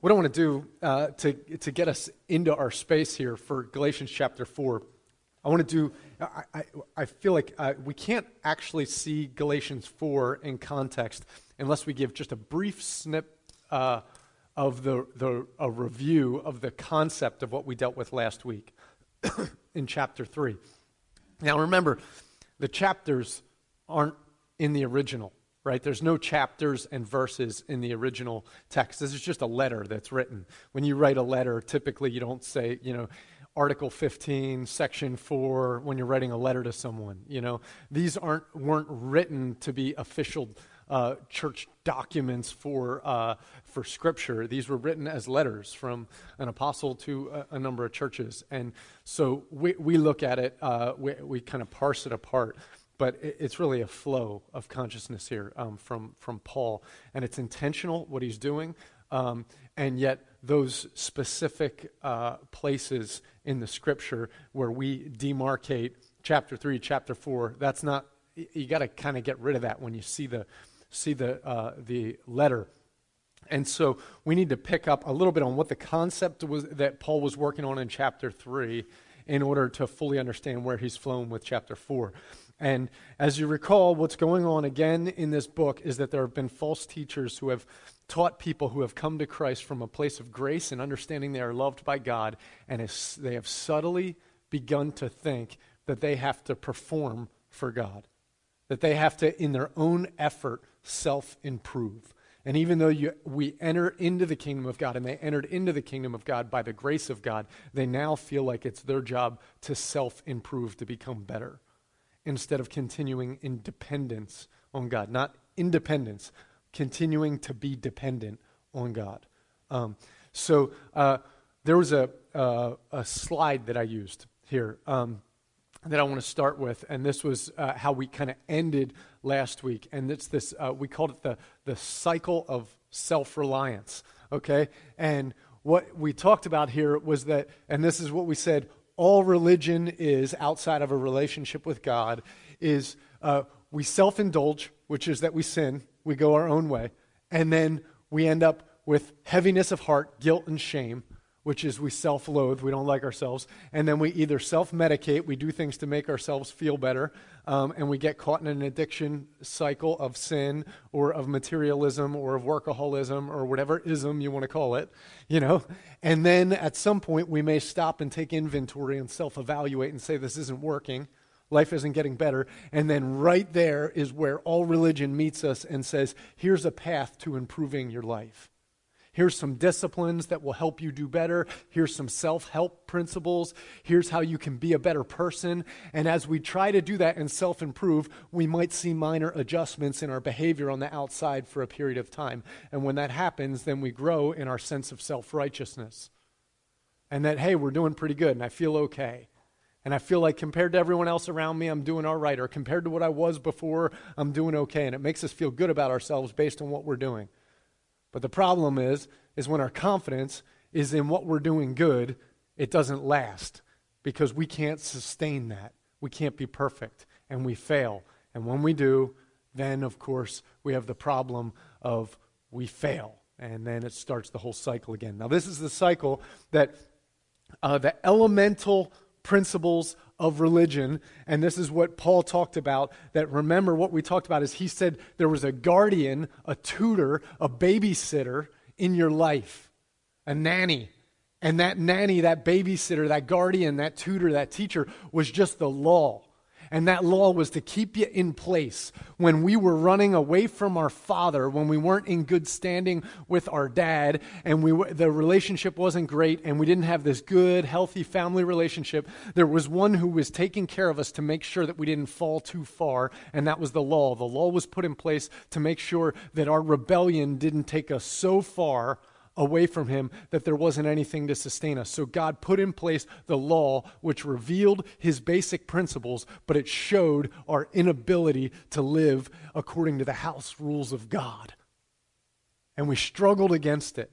what I want to do uh, to, to get us into our space here for Galatians chapter 4, I want to do, I, I, I feel like uh, we can't actually see Galatians 4 in context unless we give just a brief snip uh, of the, the, a review of the concept of what we dealt with last week in chapter 3. Now remember, the chapters aren't in the original right? There's no chapters and verses in the original text. This is just a letter that's written. When you write a letter, typically you don't say, you know, Article 15, Section 4, when you're writing a letter to someone. You know, these aren't, weren't written to be official uh, church documents for, uh, for Scripture. These were written as letters from an apostle to a, a number of churches. And so we, we look at it, uh, we, we kind of parse it apart but it's really a flow of consciousness here um, from, from Paul. And it's intentional, what he's doing, um, and yet those specific uh, places in the scripture where we demarcate chapter 3, chapter 4, that's not, you got to kind of get rid of that when you see the, see the, uh, the letter. And so we need to pick up a little bit on what the concept was that Paul was working on in chapter 3 in order to fully understand where he's flown with chapter 4. And as you recall, what's going on again in this book is that there have been false teachers who have taught people who have come to Christ from a place of grace and understanding they are loved by God, and they have subtly begun to think that they have to perform for God, that they have to, in their own effort, self improve. And even though you, we enter into the kingdom of God, and they entered into the kingdom of God by the grace of God, they now feel like it's their job to self improve, to become better instead of continuing in dependence on God. Not independence, continuing to be dependent on God. Um, so uh, there was a, uh, a slide that I used here um, that I want to start with, and this was uh, how we kind of ended last week. And it's this, uh, we called it the, the cycle of self reliance, okay? And what we talked about here was that, and this is what we said all religion is outside of a relationship with God is uh, we self indulge, which is that we sin, we go our own way, and then we end up with heaviness of heart, guilt, and shame, which is we self loathe, we don't like ourselves, and then we either self medicate, we do things to make ourselves feel better, um, and we get caught in an addiction cycle of sin or of materialism or of workaholism or whatever ism you want to call it, you know. And then at some point, we may stop and take inventory and self evaluate and say, this isn't working. Life isn't getting better. And then right there is where all religion meets us and says, here's a path to improving your life. Here's some disciplines that will help you do better. Here's some self help principles. Here's how you can be a better person. And as we try to do that and self improve, we might see minor adjustments in our behavior on the outside for a period of time. And when that happens, then we grow in our sense of self righteousness. And that, hey, we're doing pretty good and I feel okay. And I feel like compared to everyone else around me, I'm doing all right. Or compared to what I was before, I'm doing okay. And it makes us feel good about ourselves based on what we're doing. But the problem is, is when our confidence is in what we're doing good, it doesn't last because we can't sustain that. We can't be perfect and we fail. And when we do, then of course we have the problem of we fail. And then it starts the whole cycle again. Now, this is the cycle that uh, the elemental principles of religion. And this is what Paul talked about. That remember what we talked about is he said there was a guardian, a tutor, a babysitter in your life, a nanny. And that nanny, that babysitter, that guardian, that tutor, that teacher was just the law. And that law was to keep you in place when we were running away from our father, when we weren't in good standing with our dad, and we were, the relationship wasn't great, and we didn't have this good, healthy family relationship. There was one who was taking care of us to make sure that we didn't fall too far, and that was the law. The law was put in place to make sure that our rebellion didn't take us so far away from him that there wasn't anything to sustain us. So God put in place the law, which revealed his basic principles, but it showed our inability to live according to the house rules of God. And we struggled against it,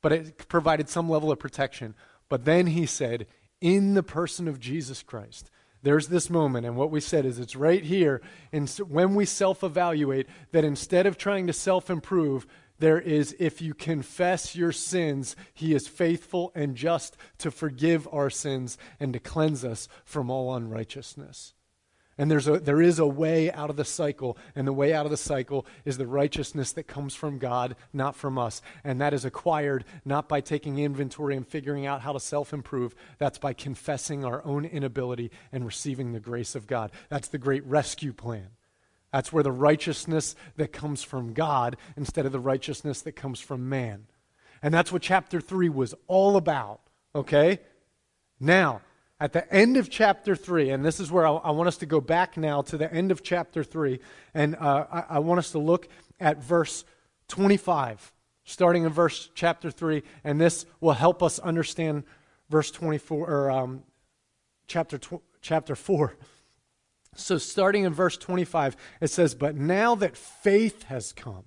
but it provided some level of protection. But then he said, in the person of Jesus Christ, there's this moment, and what we said is it's right here. And when we self evaluate, that instead of trying to self improve, there is if you confess your sins, he is faithful and just to forgive our sins and to cleanse us from all unrighteousness. And there's a, there is a way out of the cycle, and the way out of the cycle is the righteousness that comes from God, not from us. And that is acquired not by taking inventory and figuring out how to self improve. That's by confessing our own inability and receiving the grace of God. That's the great rescue plan. That's where the righteousness that comes from God instead of the righteousness that comes from man. And that's what chapter 3 was all about, okay? Now, at the end of chapter 3, and this is where I, I, want us to go back now to the end of chapter 3, and uh, I, I, want us to look at verse 25, starting in verse chapter 3, and this will help us understand verse 24, or um, chapter, tw- chapter 4. So, starting in verse 25, it says, But now that faith has come,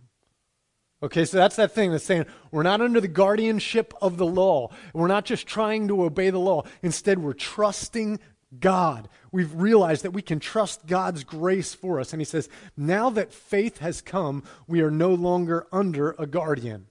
Okay, so that's that thing that's saying we're not under the guardianship of the law. We're not just trying to obey the law. Instead, we're trusting God. We've realized that we can trust God's grace for us. And he says, now that faith has come, we are no longer under a guardian.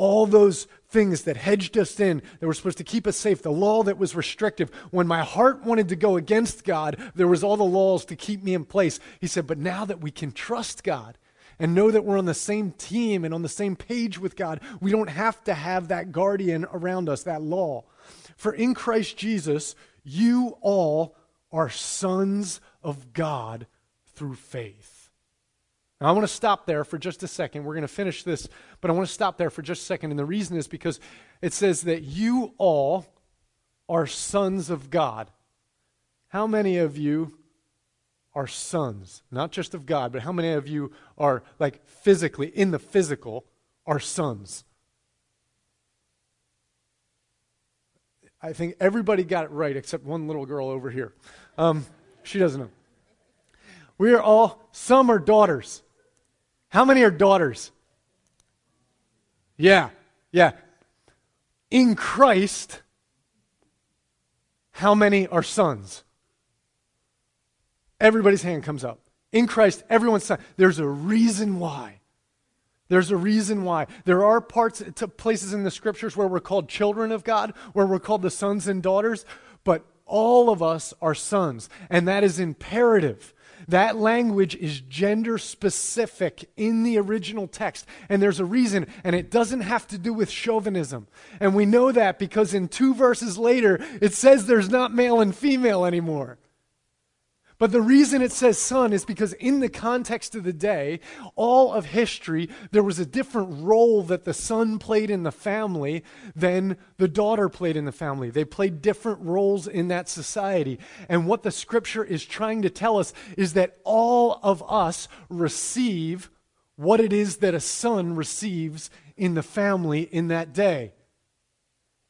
All those things that hedged us in, that were supposed to keep us safe, the law that was restrictive. When my heart wanted to go against God, there was all the laws to keep me in place. He said, but now that we can trust God, and know that we're on the same team and on the same page with God. We don't have to have that guardian around us, that law. For in Christ Jesus, you all are sons of God through faith. Now, I want to stop there for just a second. We're going to finish this, but I want to stop there for just a second. And the reason is because it says that you all are sons of God. How many of you are sons, not just of God, but how many of you are, like, physically, in the physical, are sons? I think everybody got it right except one little girl over here. Um, she doesn't know. We are all, some are daughters. How many are daughters? Yeah, yeah. In Christ, how many are sons? Everybody's hand comes up. In Christ, everyone's son. There's a reason why. There's a reason why. There are parts, uh, to places in the scriptures where we're called children of God, where we're called the sons and daughters, but all of us are sons, and that is imperative. That language is gender specific in the original text. And there's a reason, and it doesn't have to do with chauvinism. And we know that because in two verses later, it says there's not male and female anymore. But the reason it says son is because, in the context of the day, all of history, there was a different role that the son played in the family than the daughter played in the family. They played different roles in that society. And what the scripture is trying to tell us is that all of us receive what it is that a son receives in the family in that day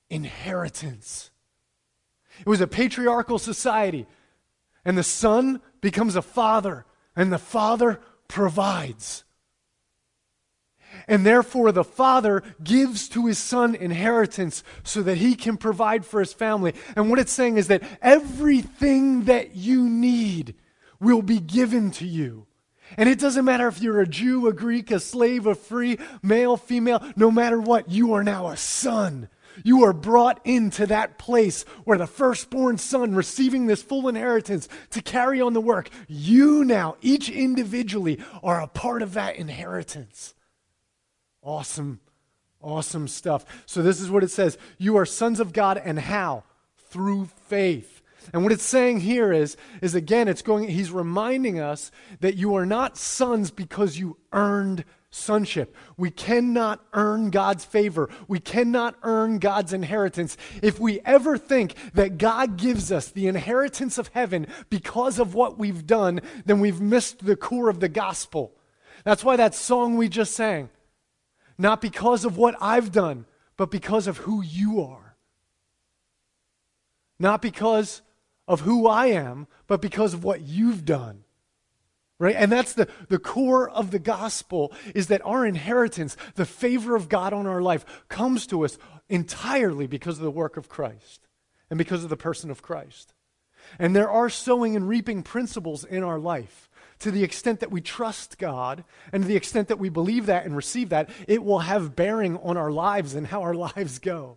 inheritance. It was a patriarchal society. And the son becomes a father, and the father provides. And therefore, the father gives to his son inheritance so that he can provide for his family. And what it's saying is that everything that you need will be given to you. And it doesn't matter if you're a Jew, a Greek, a slave, a free, male, female, no matter what, you are now a son you are brought into that place where the firstborn son receiving this full inheritance to carry on the work. You now, each individually, are a part of that inheritance. Awesome, awesome stuff. So, this is what it says You are sons of God, and how? Through faith. And what it's saying here is, is again, it's going, he's reminding us that you are not sons because you earned sonship. We cannot earn God's favor. We cannot earn God's inheritance. If we ever think that God gives us the inheritance of heaven because of what we've done, then we've missed the core of the gospel. That's why that song we just sang, not because of what I've done, but because of who you are. Not because of who I am, but because of what you've done right? And that's the, the core of the gospel is that our inheritance the favor of god on our life comes to us entirely because of the work of christ and because of the person of christ. And there are sowing and reaping principles in our life. To the extent that we trust God and to the extent that we believe that and receive that, it will have bearing on our lives and how our lives go.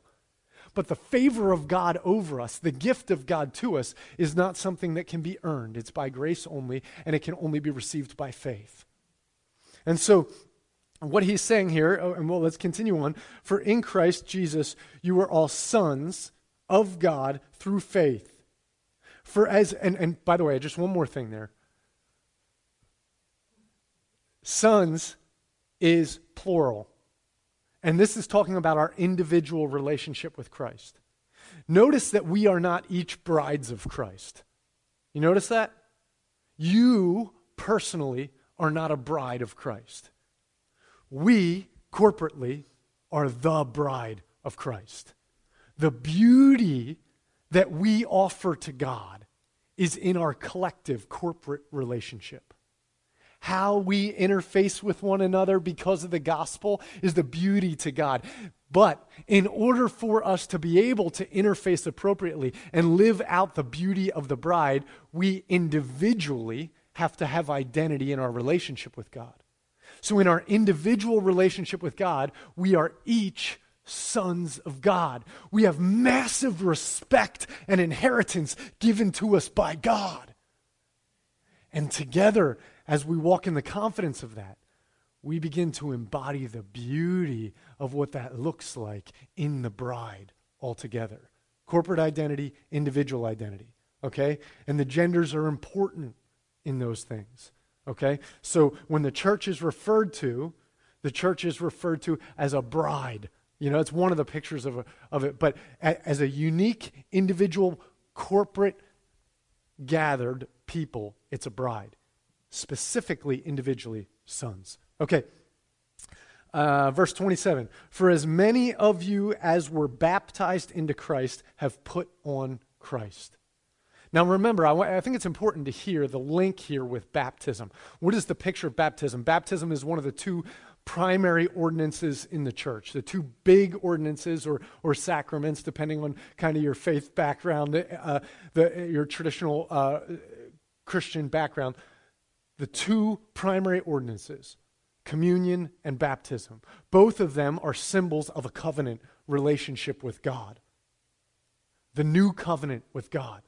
But the favor of God over us, the gift of God to us, is not something that can be earned. It's by grace only, and it can only be received by faith. And so, what he's saying here, oh, and well, let's continue on. For in Christ Jesus, you are all sons of God through faith. For as, and, and by the way, just one more thing there. Sons is plural. And this is talking about our individual relationship with Christ. Notice that we are not each brides of Christ. You notice that? You personally are not a bride of Christ. We corporately are the bride of Christ. The beauty that we offer to God is in our collective corporate relationship how we interface with one another because of the gospel is the beauty to God. But in order for us to be able to interface appropriately and live out the beauty of the bride, we individually have to have identity in our relationship with God. So, in our individual relationship with God, we are each sons of God. We have massive respect and inheritance given to us by God. And together, as we walk in the confidence of that, we begin to embody the beauty of what that looks like in the bride altogether. Corporate identity, individual identity. Okay? And the genders are important in those things. Okay? So when the church is referred to, the church is referred to as a bride. You know, it's one of the pictures of, a, of it. But a, as a unique, individual, corporate, gathered people, it's a bride specifically, individually, sons. Okay. Uh, verse 27 For as many of you as were baptized into Christ have put on Christ. Now, remember, I, I, think it's important to hear the link here with baptism. What is the picture of baptism? Baptism is one of the two primary ordinances in the church, the two big ordinances or, or sacraments, depending on kind of your faith background, uh, the, your traditional uh, Christian background the two primary ordinances communion and baptism. Both of them are symbols of a covenant relationship with God, the new covenant with God.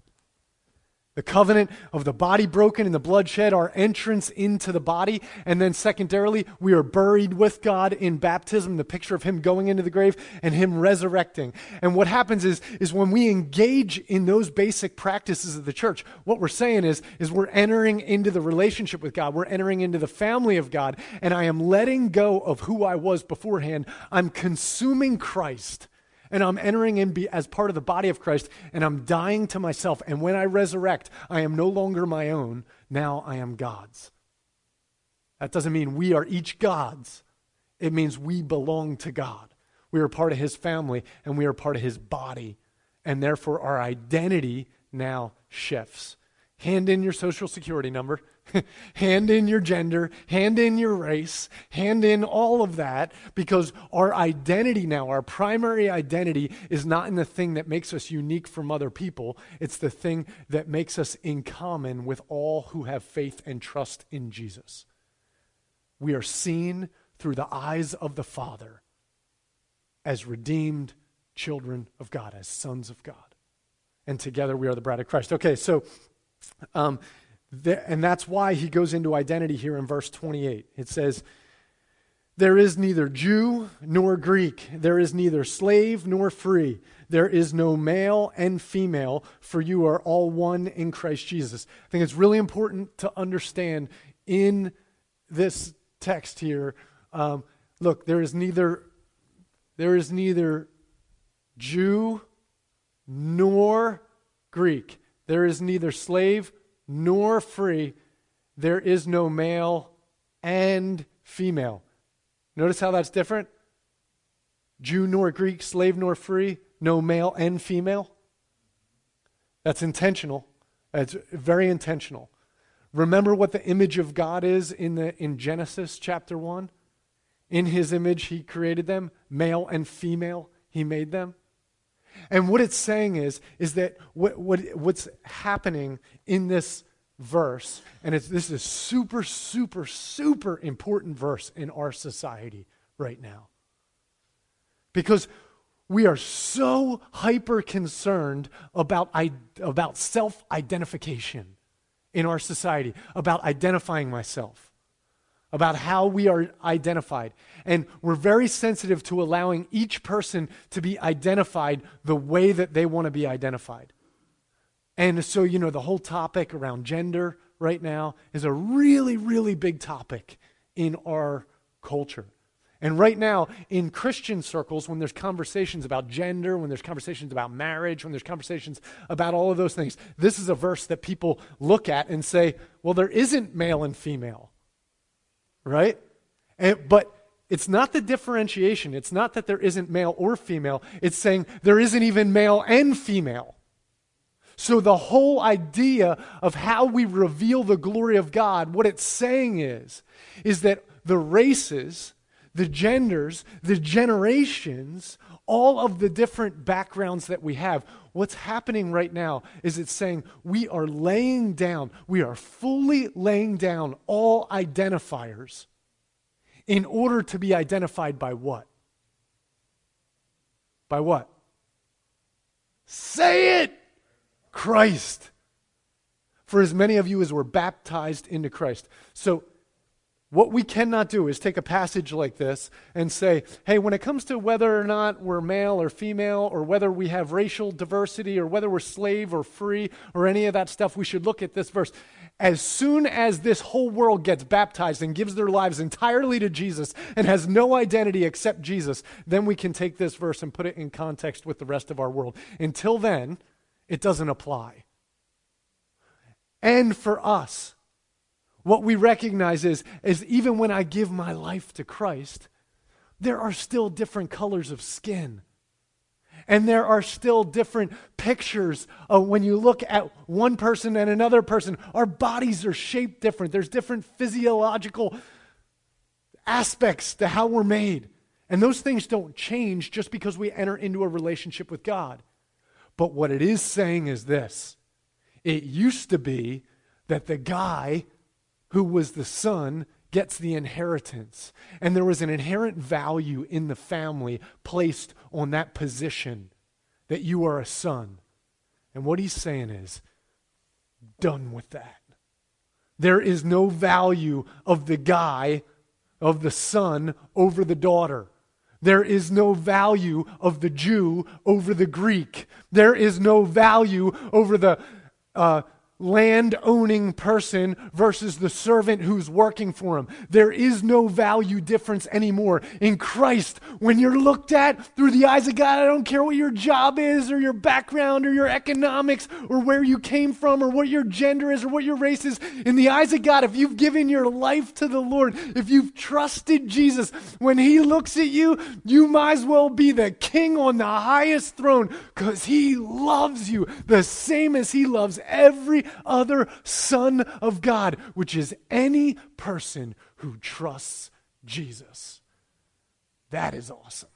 The covenant of the body broken and the blood shed, our entrance into the body. And then, secondarily, we are buried with God in baptism, the picture of Him going into the grave and Him resurrecting. And what happens is, is when we engage in those basic practices of the church, what we're saying is, is we're entering into the relationship with God. We're entering into the family of God. And I am letting go of who I was beforehand. I'm consuming Christ and I'm entering in be, as part of the body of Christ, and I'm dying to myself. And when I resurrect, I am no longer my own. Now I am God's. That doesn't mean we are each God's, it means we belong to God. We are part of His family, and we are part of His body. And therefore, our identity now shifts. Hand in your social security number hand in your gender, hand in your race, hand in all of that, because our identity now, our primary identity, is not in the thing that makes us unique from other people. It's the thing that makes us in common with all who have faith and trust in Jesus. We are seen through the eyes of the Father as redeemed children of God, as sons of God. And together we are the bride of Christ. Okay, so. Um, and that's why he goes into identity here in verse 28. It says, There is neither Jew nor Greek, there is neither slave nor free, there is no male and female, for you are all one in Christ Jesus. I think it's really important to understand in this text here. Um, look, there is neither there is neither Jew nor Greek. There is neither slave nor free. There is no male and female. Notice how that's different? Jew nor Greek, slave nor free, no male and female. That's intentional. That's very intentional. Remember what the image of God is in, the, in Genesis chapter 1? In his image, he created them, male and female, he made them. And what it's saying is, is that what, what, what's happening in this verse, and it's, this is a super, super, super important verse in our society right now. Because we are so hyper concerned about, about self identification in our society, about identifying myself, about how we are identified. And we're very sensitive to allowing each person to be identified the way that they want to be identified. And so, you know, the whole topic around gender right now is a really, really big topic in our culture. And right now, in Christian circles, when there's conversations about gender, when there's conversations about marriage, when there's conversations about all of those things, this is a verse that people look at and say, well, there isn't male and female. Right? And, but it's not the differentiation. It's not that there isn't male or female. It's saying there isn't even male and female. So, the whole idea of how we reveal the glory of God, what it's saying is, is that the races, the genders, the generations, all of the different backgrounds that we have, what's happening right now is it's saying we are laying down, we are fully laying down all identifiers in order to be identified by what? By what? Say it! Christ. For as many of you as were baptized into Christ. So, what we cannot do is take a passage like this and say, hey, when it comes to whether or not we're male or female, or whether we have racial diversity, or whether we're slave or free, or any of that stuff, we should look at this verse. As soon as this whole world gets baptized and gives their lives entirely to Jesus and has no identity except Jesus, then we can take this verse and put it in context with the rest of our world. Until then, it doesn't apply. And for us, what we recognize is, is even when I give my life to Christ, there are still different colors of skin. And there are still different pictures when you look at one person and another person. Our bodies are shaped different. There's different physiological aspects to how we're made. And those things don't change just because we enter into a relationship with God. But what it is saying is this it used to be that the guy who was the son gets the inheritance. And there was an inherent value in the family placed on that position that you are a son. And what he's saying is, done with that. There is no value of the guy, of the son, over the daughter. There is no value of the Jew over the Greek. There is no value over the uh, land owning person versus the servant who's working for him. There is no value difference anymore. In Christ, when you're looked at through the eyes of God, I don't care what your job is or your background or your economics or where you came from or what your gender is or what your race is. In the eyes of God, if you've given your life to the Lord, if you've trusted Jesus, when He looks at you, you might as well be the king on the highest throne because He loves you the same as He loves every other Son of God, which is any person who trusts Jesus. That is awesome.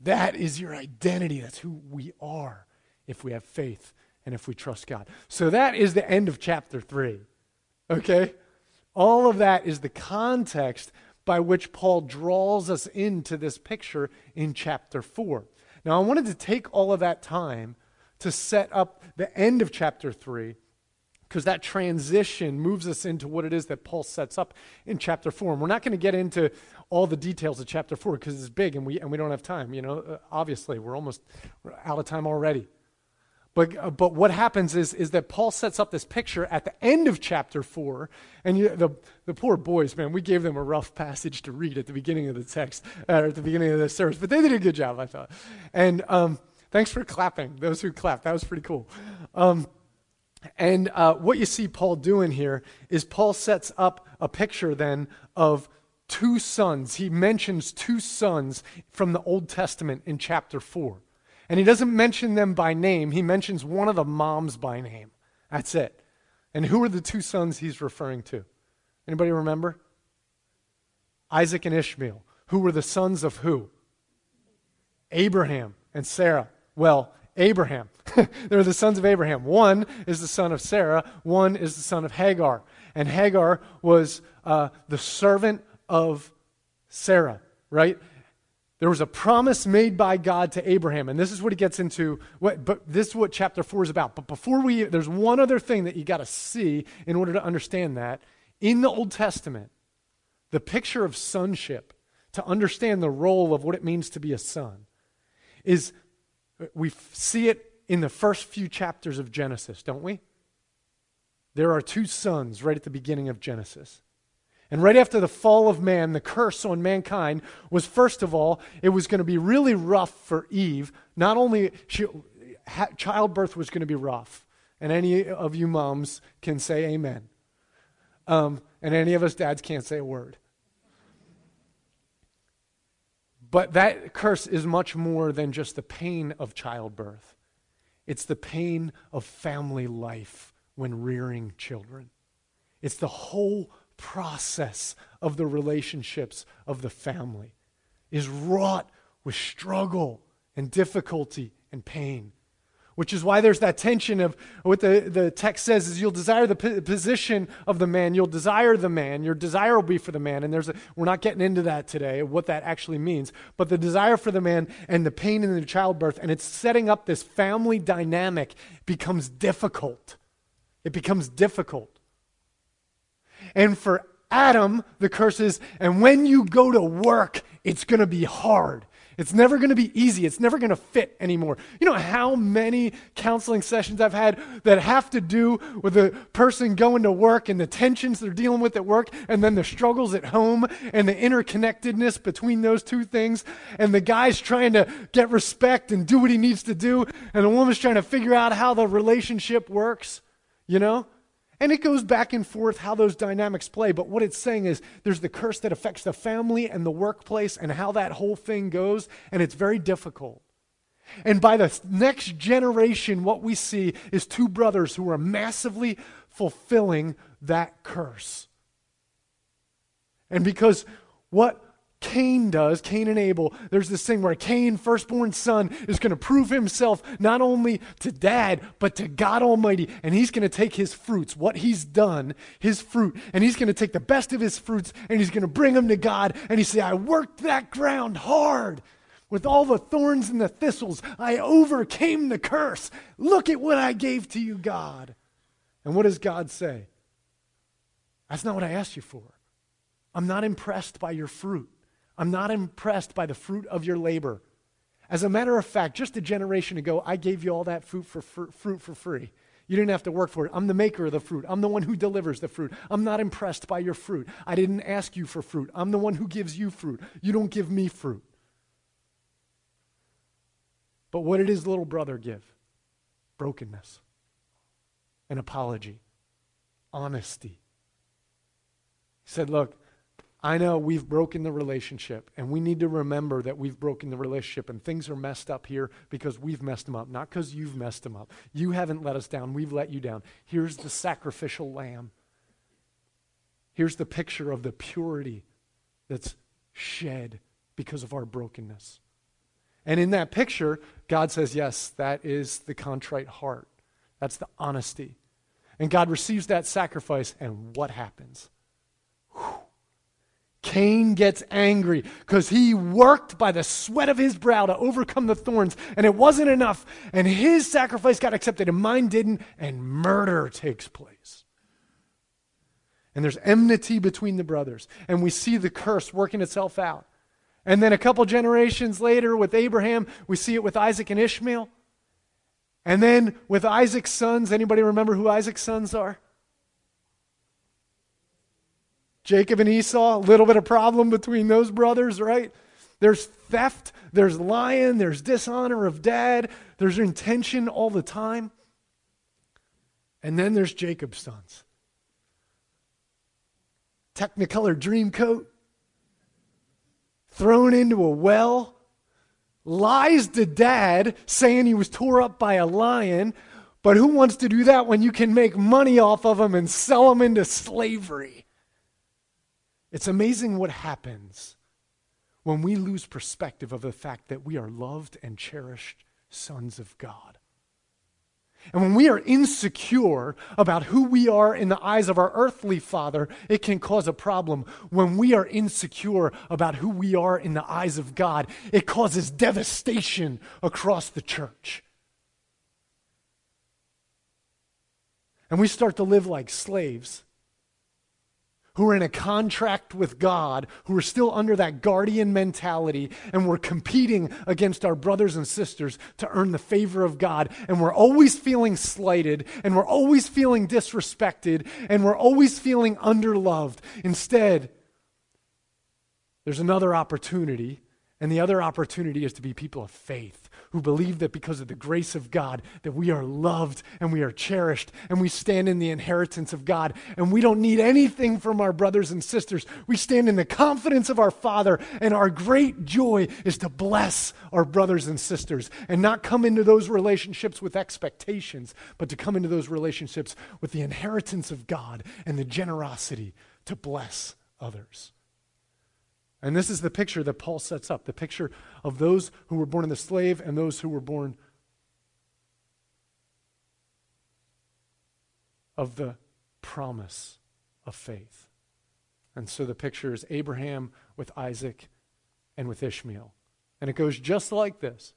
That is your identity. That's who we are if we have faith and if we trust God. So that is the end of chapter 3. Okay? All of that is the context by which Paul draws us into this picture in chapter 4. Now, I wanted to take all of that time to set up the end of chapter 3 because that transition moves us into what it is that Paul sets up in chapter 4. And we're not going to get into all the details of chapter 4 because it's big and we, and we don't have time. You know, uh, obviously, we're almost out of time already. But, uh, but what happens is, is that Paul sets up this picture at the end of chapter 4. And you, the, the poor boys, man, we gave them a rough passage to read at the beginning of the text, uh, at the beginning of the service. But they did a good job, I thought. And um, thanks for clapping, those who clapped. That was pretty cool. Um, and uh, what you see Paul doing here is Paul sets up a picture then of two sons. He mentions two sons from the Old Testament in chapter 4. And he doesn't mention them by name, he mentions one of the moms by name. That's it. And who are the two sons he's referring to? Anybody remember? Isaac and Ishmael. Who were the sons of who? Abraham and Sarah. Well, Abraham. They're the sons of Abraham. One is the son of Sarah, one is the son of Hagar. And Hagar was uh, the servant of Sarah, right? There was a promise made by God to Abraham, and this is what he gets into. What, but this is what chapter four is about. But before we, there's one other thing that you got to see in order to understand that. In the Old Testament, the picture of sonship, to understand the role of what it means to be a son, is we see it in the first few chapters of Genesis, don't we? There are two sons right at the beginning of Genesis. And right after the fall of man, the curse on mankind was first of all, it was going to be really rough for Eve. Not only she, ha, childbirth was going to be rough, and any of you moms can say amen. Um, and any of us dads can't say a word. But that curse is much more than just the pain of childbirth. It's the pain of family life when rearing children. It's the whole process of the relationships of the family is wrought with struggle and difficulty and pain which is why there's that tension of what the, the text says is you'll desire the p- position of the man you'll desire the man your desire will be for the man. And there's a, we're not getting into that today what that actually means. But the desire for the man and the pain in the childbirth and it's setting up this family dynamic becomes difficult. It becomes difficult. And for adam the curse is and when you go to work it's going to be hard it's never going to be easy. It's never going to fit anymore. You know how many counseling sessions I've had that have to do with the person going to work and the tensions they're dealing with at work, and then the struggles at home and the interconnectedness between those two things, and the guy's trying to get respect and do what he needs to do, and the woman's trying to figure out how the relationship works, you know? And it goes back and forth how those dynamics play. But what it's saying is there's the curse that affects the family and the workplace and how that whole thing goes. And it's very difficult. And by the next generation, what we see is two brothers who are massively fulfilling that curse. And because what Cain does, Cain and Abel, there's this thing where Cain, firstborn son, is going to prove himself not only to dad, but to God Almighty. And he's going to take his fruits, what he's done, his fruit, and he's going to take the best of his fruits and he's going to bring them to God. And he say, I worked that ground hard. With all the thorns and the thistles, I overcame the curse. Look at what I gave to you, God. And what does God say? That's not what I asked you for. I'm not impressed by your fruit. I'm not impressed by the fruit of your labor. As a matter of fact, just a generation ago, I gave you all that fruit for, for, fruit for free. You didn't have to work for it. I'm the maker of the fruit. I'm the one who delivers the fruit. I'm not impressed by your fruit. I didn't ask you for fruit. I'm the one who gives you fruit. You don't give me fruit. But what did his little brother give? Brokenness, an apology, honesty. He said, Look, I know we've broken the relationship, and we need to remember that we've broken the relationship, and things are messed up here because we've messed them up, not because you've messed them up. You haven't let us down, we've let you down. Here's the sacrificial lamb. Here's the picture of the purity that's shed because of our brokenness. And in that picture, God says, Yes, that is the contrite heart. That's the honesty. And God receives that sacrifice, and what happens? Cain gets angry because he worked by the sweat of his brow to overcome the thorns, and it wasn't enough. And his sacrifice got accepted, and mine didn't, and murder takes place. And there's enmity between the brothers, and we see the curse working itself out. And then a couple generations later, with Abraham, we see it with Isaac and Ishmael. And then with Isaac's sons, anybody remember who Isaac's sons are? Jacob and Esau, a little bit of problem between those brothers, right? There's theft, there's lying, there's dishonor of dad, there's intention all the time. And then there's Jacob's sons. Technicolor dream coat, thrown into a well, lies to dad saying he was tore up by a lion. But who wants to do that when you can make money off of them and sell them into slavery? It's amazing what happens when we lose perspective of the fact that we are loved and cherished sons of God. And when we are insecure about who we are in the eyes of our earthly father, it can cause a problem. When we are insecure about who we are in the eyes of God, it causes devastation across the church. And we start to live like slaves who are in a contract with God, who are still under that guardian mentality, and we're competing against our brothers and sisters to earn the favor of God. And we're always feeling slighted, and we're always feeling disrespected, and we're always feeling underloved. Instead, there's another opportunity, and the other opportunity is to be people of faith who believe that because of the grace of God that we are loved and we are cherished and we stand in the inheritance of God and we don't need anything from our brothers and sisters. We stand in the confidence of our Father and our great joy is to bless our brothers and sisters and not come into those relationships with expectations, but to come into those relationships with the inheritance of God and the generosity to bless others. And this is the picture that Paul sets up the picture of those who were born in the slave and those who were born of the promise of faith. And so the picture is Abraham with Isaac and with Ishmael. And it goes just like this.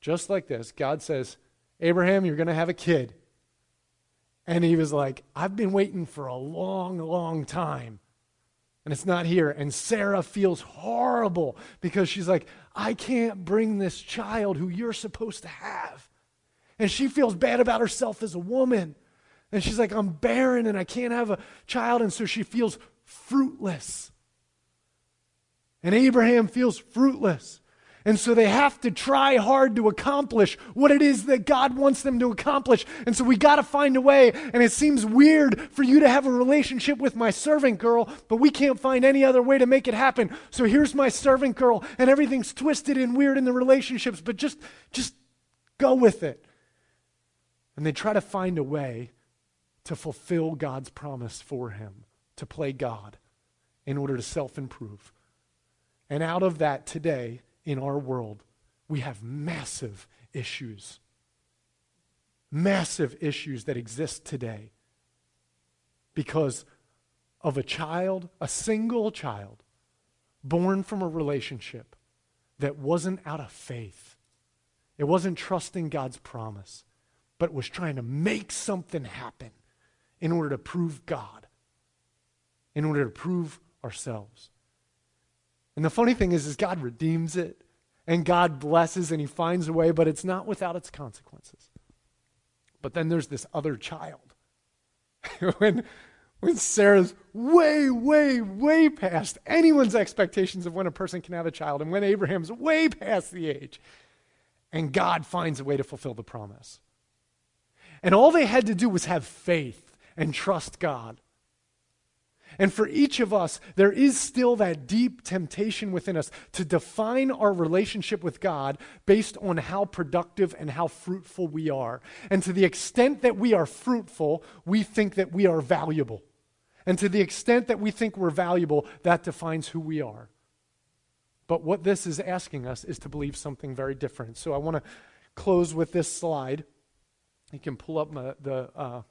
Just like this. God says, Abraham, you're going to have a kid. And he was like, I've been waiting for a long, long time and it's not here. And Sarah feels horrible because she's like, I can't bring this child who you're supposed to have. And she feels bad about herself as a woman. And she's like, I'm barren and I can't have a child. And so she feels fruitless. And Abraham feels fruitless. And so they have to try hard to accomplish what it is that God wants them to accomplish. And so we got to find a way. And it seems weird for you to have a relationship with my servant girl, but we can't find any other way to make it happen. So here's my servant girl, and everything's twisted and weird in the relationships, but just just go with it. And they try to find a way to fulfill God's promise for him, to play God in order to self improve. And out of that today, in our world, we have massive issues. Massive issues that exist today because of a child, a single child, born from a relationship that wasn't out of faith. It wasn't trusting God's promise, but was trying to make something happen in order to prove God, in order to prove ourselves. And the funny thing is, is God redeems it and God blesses and he finds a way, but it's not without its consequences. But then there's this other child. when, when Sarah's way, way, way past anyone's expectations of when a person can have a child, and when Abraham's way past the age, and God finds a way to fulfill the promise. And all they had to do was have faith and trust God. And for each of us, there is still that deep temptation within us to define our relationship with God based on how productive and how fruitful we are. And to the extent that we are fruitful, we think that we are valuable. And to the extent that we think we're valuable, that defines who we are. But what this is asking us is to believe something very different. So I want to close with this slide. You can pull up my, the. Uh,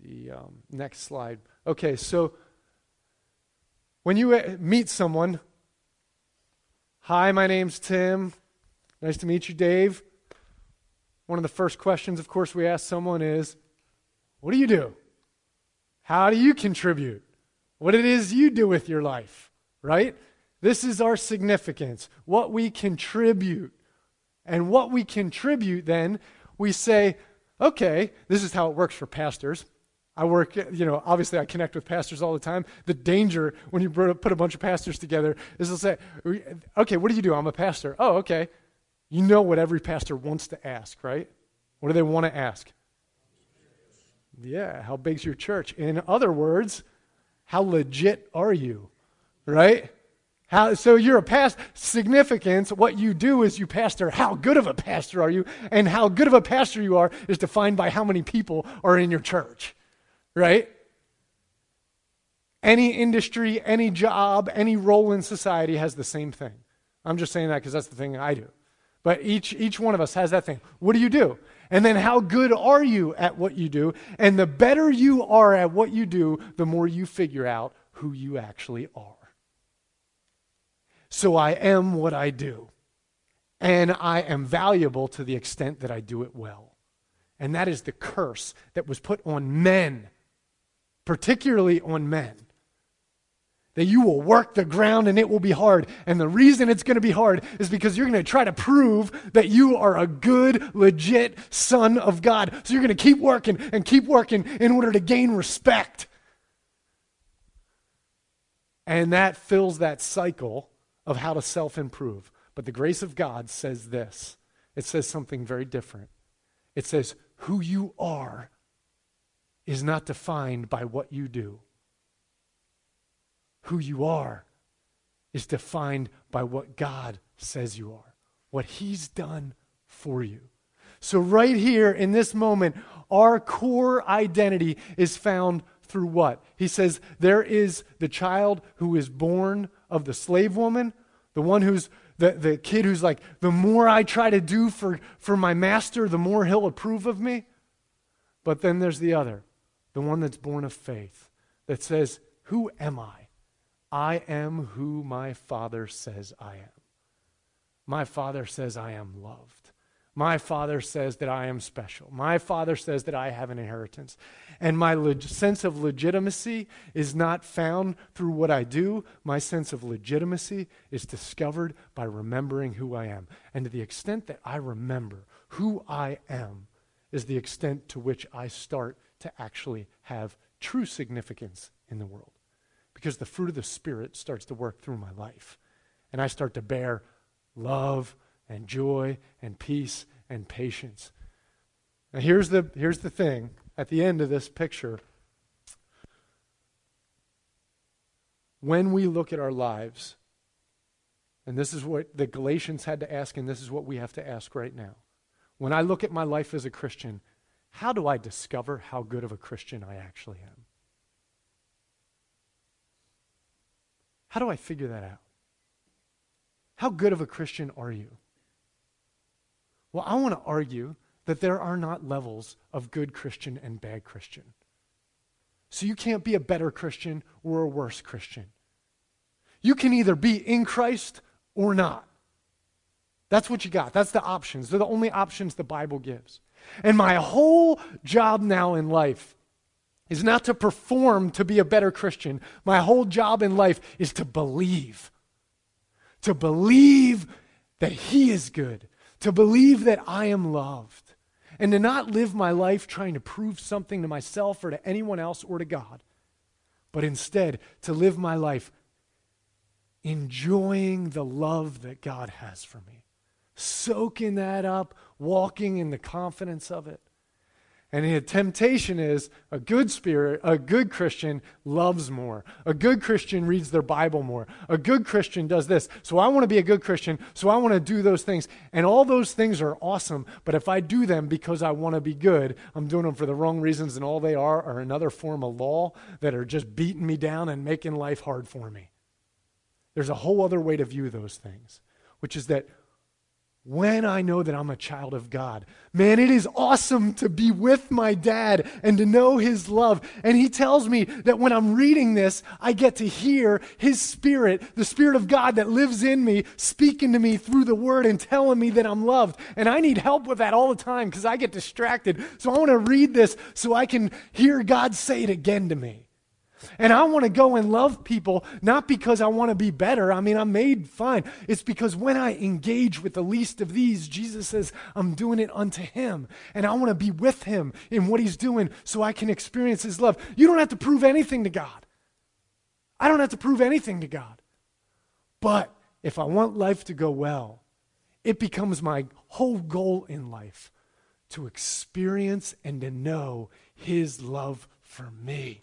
the um, next slide. Okay, so when you uh, meet someone, hi, my name's Tim. Nice to meet you, Dave. One of the first questions, of course, we ask someone is, What do you do? How do you contribute? What it is you do with your life, right? This is our significance, what we contribute. And what we contribute, then, we say, okay, this is how it works for pastors. I work, you know, obviously I connect with pastors all the time. The danger when you put a bunch of pastors together is they'll say, okay, what do you do? I'm a pastor. Oh, okay. You know what every pastor wants to ask, right? What do they want to ask? Yeah, how big's your church? In other words, how legit are you? Right? How, so you're a pastor. Significance, what you do is you pastor. How good of a pastor are you? And how good of a pastor you are is defined by how many people are in your church right? Any industry, any job, any role in society has the same thing. I'm just saying that because that's the thing I do. But each, each one of us has that thing. What do you do? And then how good are you at what you do? And the better you are at what you do, the more you figure out who you actually are. So I am what I do. And I am valuable to the extent that I do it well. And that is the curse that was put on men, particularly on men that you will work the ground and it will be hard. And the reason it's going to be hard is because you're going to try to prove that you are a good, legit son of God. So you're going to keep working and keep working in order to gain respect. And that fills that cycle of how to self improve. But the grace of God says this it says something very different. It says, who you are is not defined by what you do who you are is defined by what God says you are, what He's done for you. So, right here in this moment, our core identity is found through what? He says, There is the child who is born of the slave woman, the one who's the, the kid who's like, the more I try to do for, for my master, the more he'll approve of me. But then there's the other, the one that's born of faith, that says, Who am I? I am who my Father says I am. My Father says I am loved. My Father says that I am special. My Father says that I have an inheritance. And my leg- sense of legitimacy is not found through what I do. My sense of legitimacy is discovered by remembering who I am. And to the extent that I remember who I am, is the extent to which I start to actually have true significance in the world because the fruit of the Spirit starts to work through my life. And I start to bear love and joy and peace and patience. Now, here's the, here's the thing at the end of this picture. When we look at our lives, and this is what the Galatians had to ask, and this is what we have to ask right now. When I look at my life as a Christian, how do I discover how good of a Christian I actually am? How do I figure that out? How good of a Christian are you? Well, I want to argue that there are not levels of good Christian and bad Christian. So you can't be a better Christian or a worse Christian. You can either be in Christ or not. That's what you got. That's the options. They're the only options the Bible gives. And my whole job now in life is not to perform to be a better Christian. My whole job in life is to believe. To believe that He is good. To believe that I am loved. And to not live my life trying to prove something to myself or to anyone else or to God. But instead, to live my life enjoying the love that God has for me. Soaking that up, walking in the confidence of it. And the temptation is a good spirit, a good Christian loves more. A good Christian reads their Bible more. A good Christian does this. So I want to be a good Christian, so I want to do those things. And all those things are awesome, but if I do them because I want to be good, I'm doing them for the wrong reasons, and all they are are another form of law that are just beating me down and making life hard for me. There's a whole other way to view those things, which is that when I know that I'm a child of God. Man, it is awesome to be with my dad and to know his love. And he tells me that when I'm reading this, I get to hear his spirit, the spirit of God that lives in me, speaking to me through the word and telling me that I'm loved. And I need help with that all the time because I get distracted. So I want to read this so I can hear God say it again to me. And I want to go and love people not because I want to be better. I mean, I'm made fine. It's because when I engage with the least of these, Jesus says, I'm doing it unto him. And I want to be with him in what he's doing so I can experience his love. You don't have to prove anything to God. I don't have to prove anything to God. But if I want life to go well, it becomes my whole goal in life to experience and to know his love for me.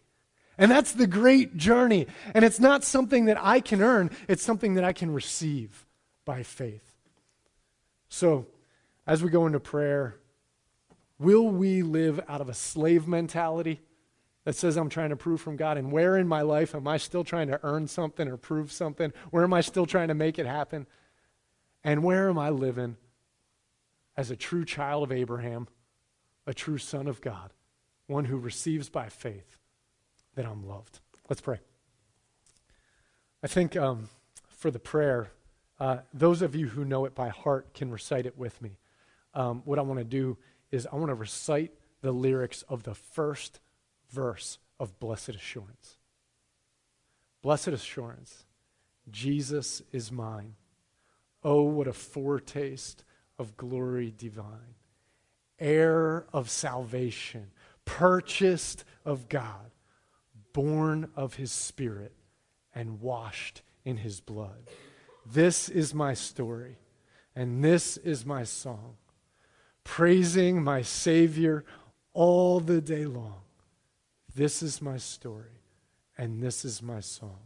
And that's the great journey. And it's not something that I can earn, it's something that I can receive by faith. So, as we go into prayer, will we live out of a slave mentality that says I'm trying to prove from God? And where in my life am I still trying to earn something or prove something? Where am I still trying to make it happen? And where am I living as a true child of Abraham, a true son of God, one who receives by faith that I'm loved. Let's pray. I think um, for the prayer, uh, those of you who know it by heart can recite it with me. Um, what I want to do is I want to recite the lyrics of the first verse of Blessed Assurance. Blessed Assurance, Jesus is mine. Oh, what a foretaste of glory divine. Heir of salvation, purchased of God, born of his Spirit, and washed in his blood. This is my story, and this is my song, praising my Savior all the day long. This is my story, and this is my song,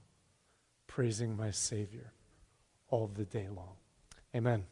praising my Savior all the day long. Amen.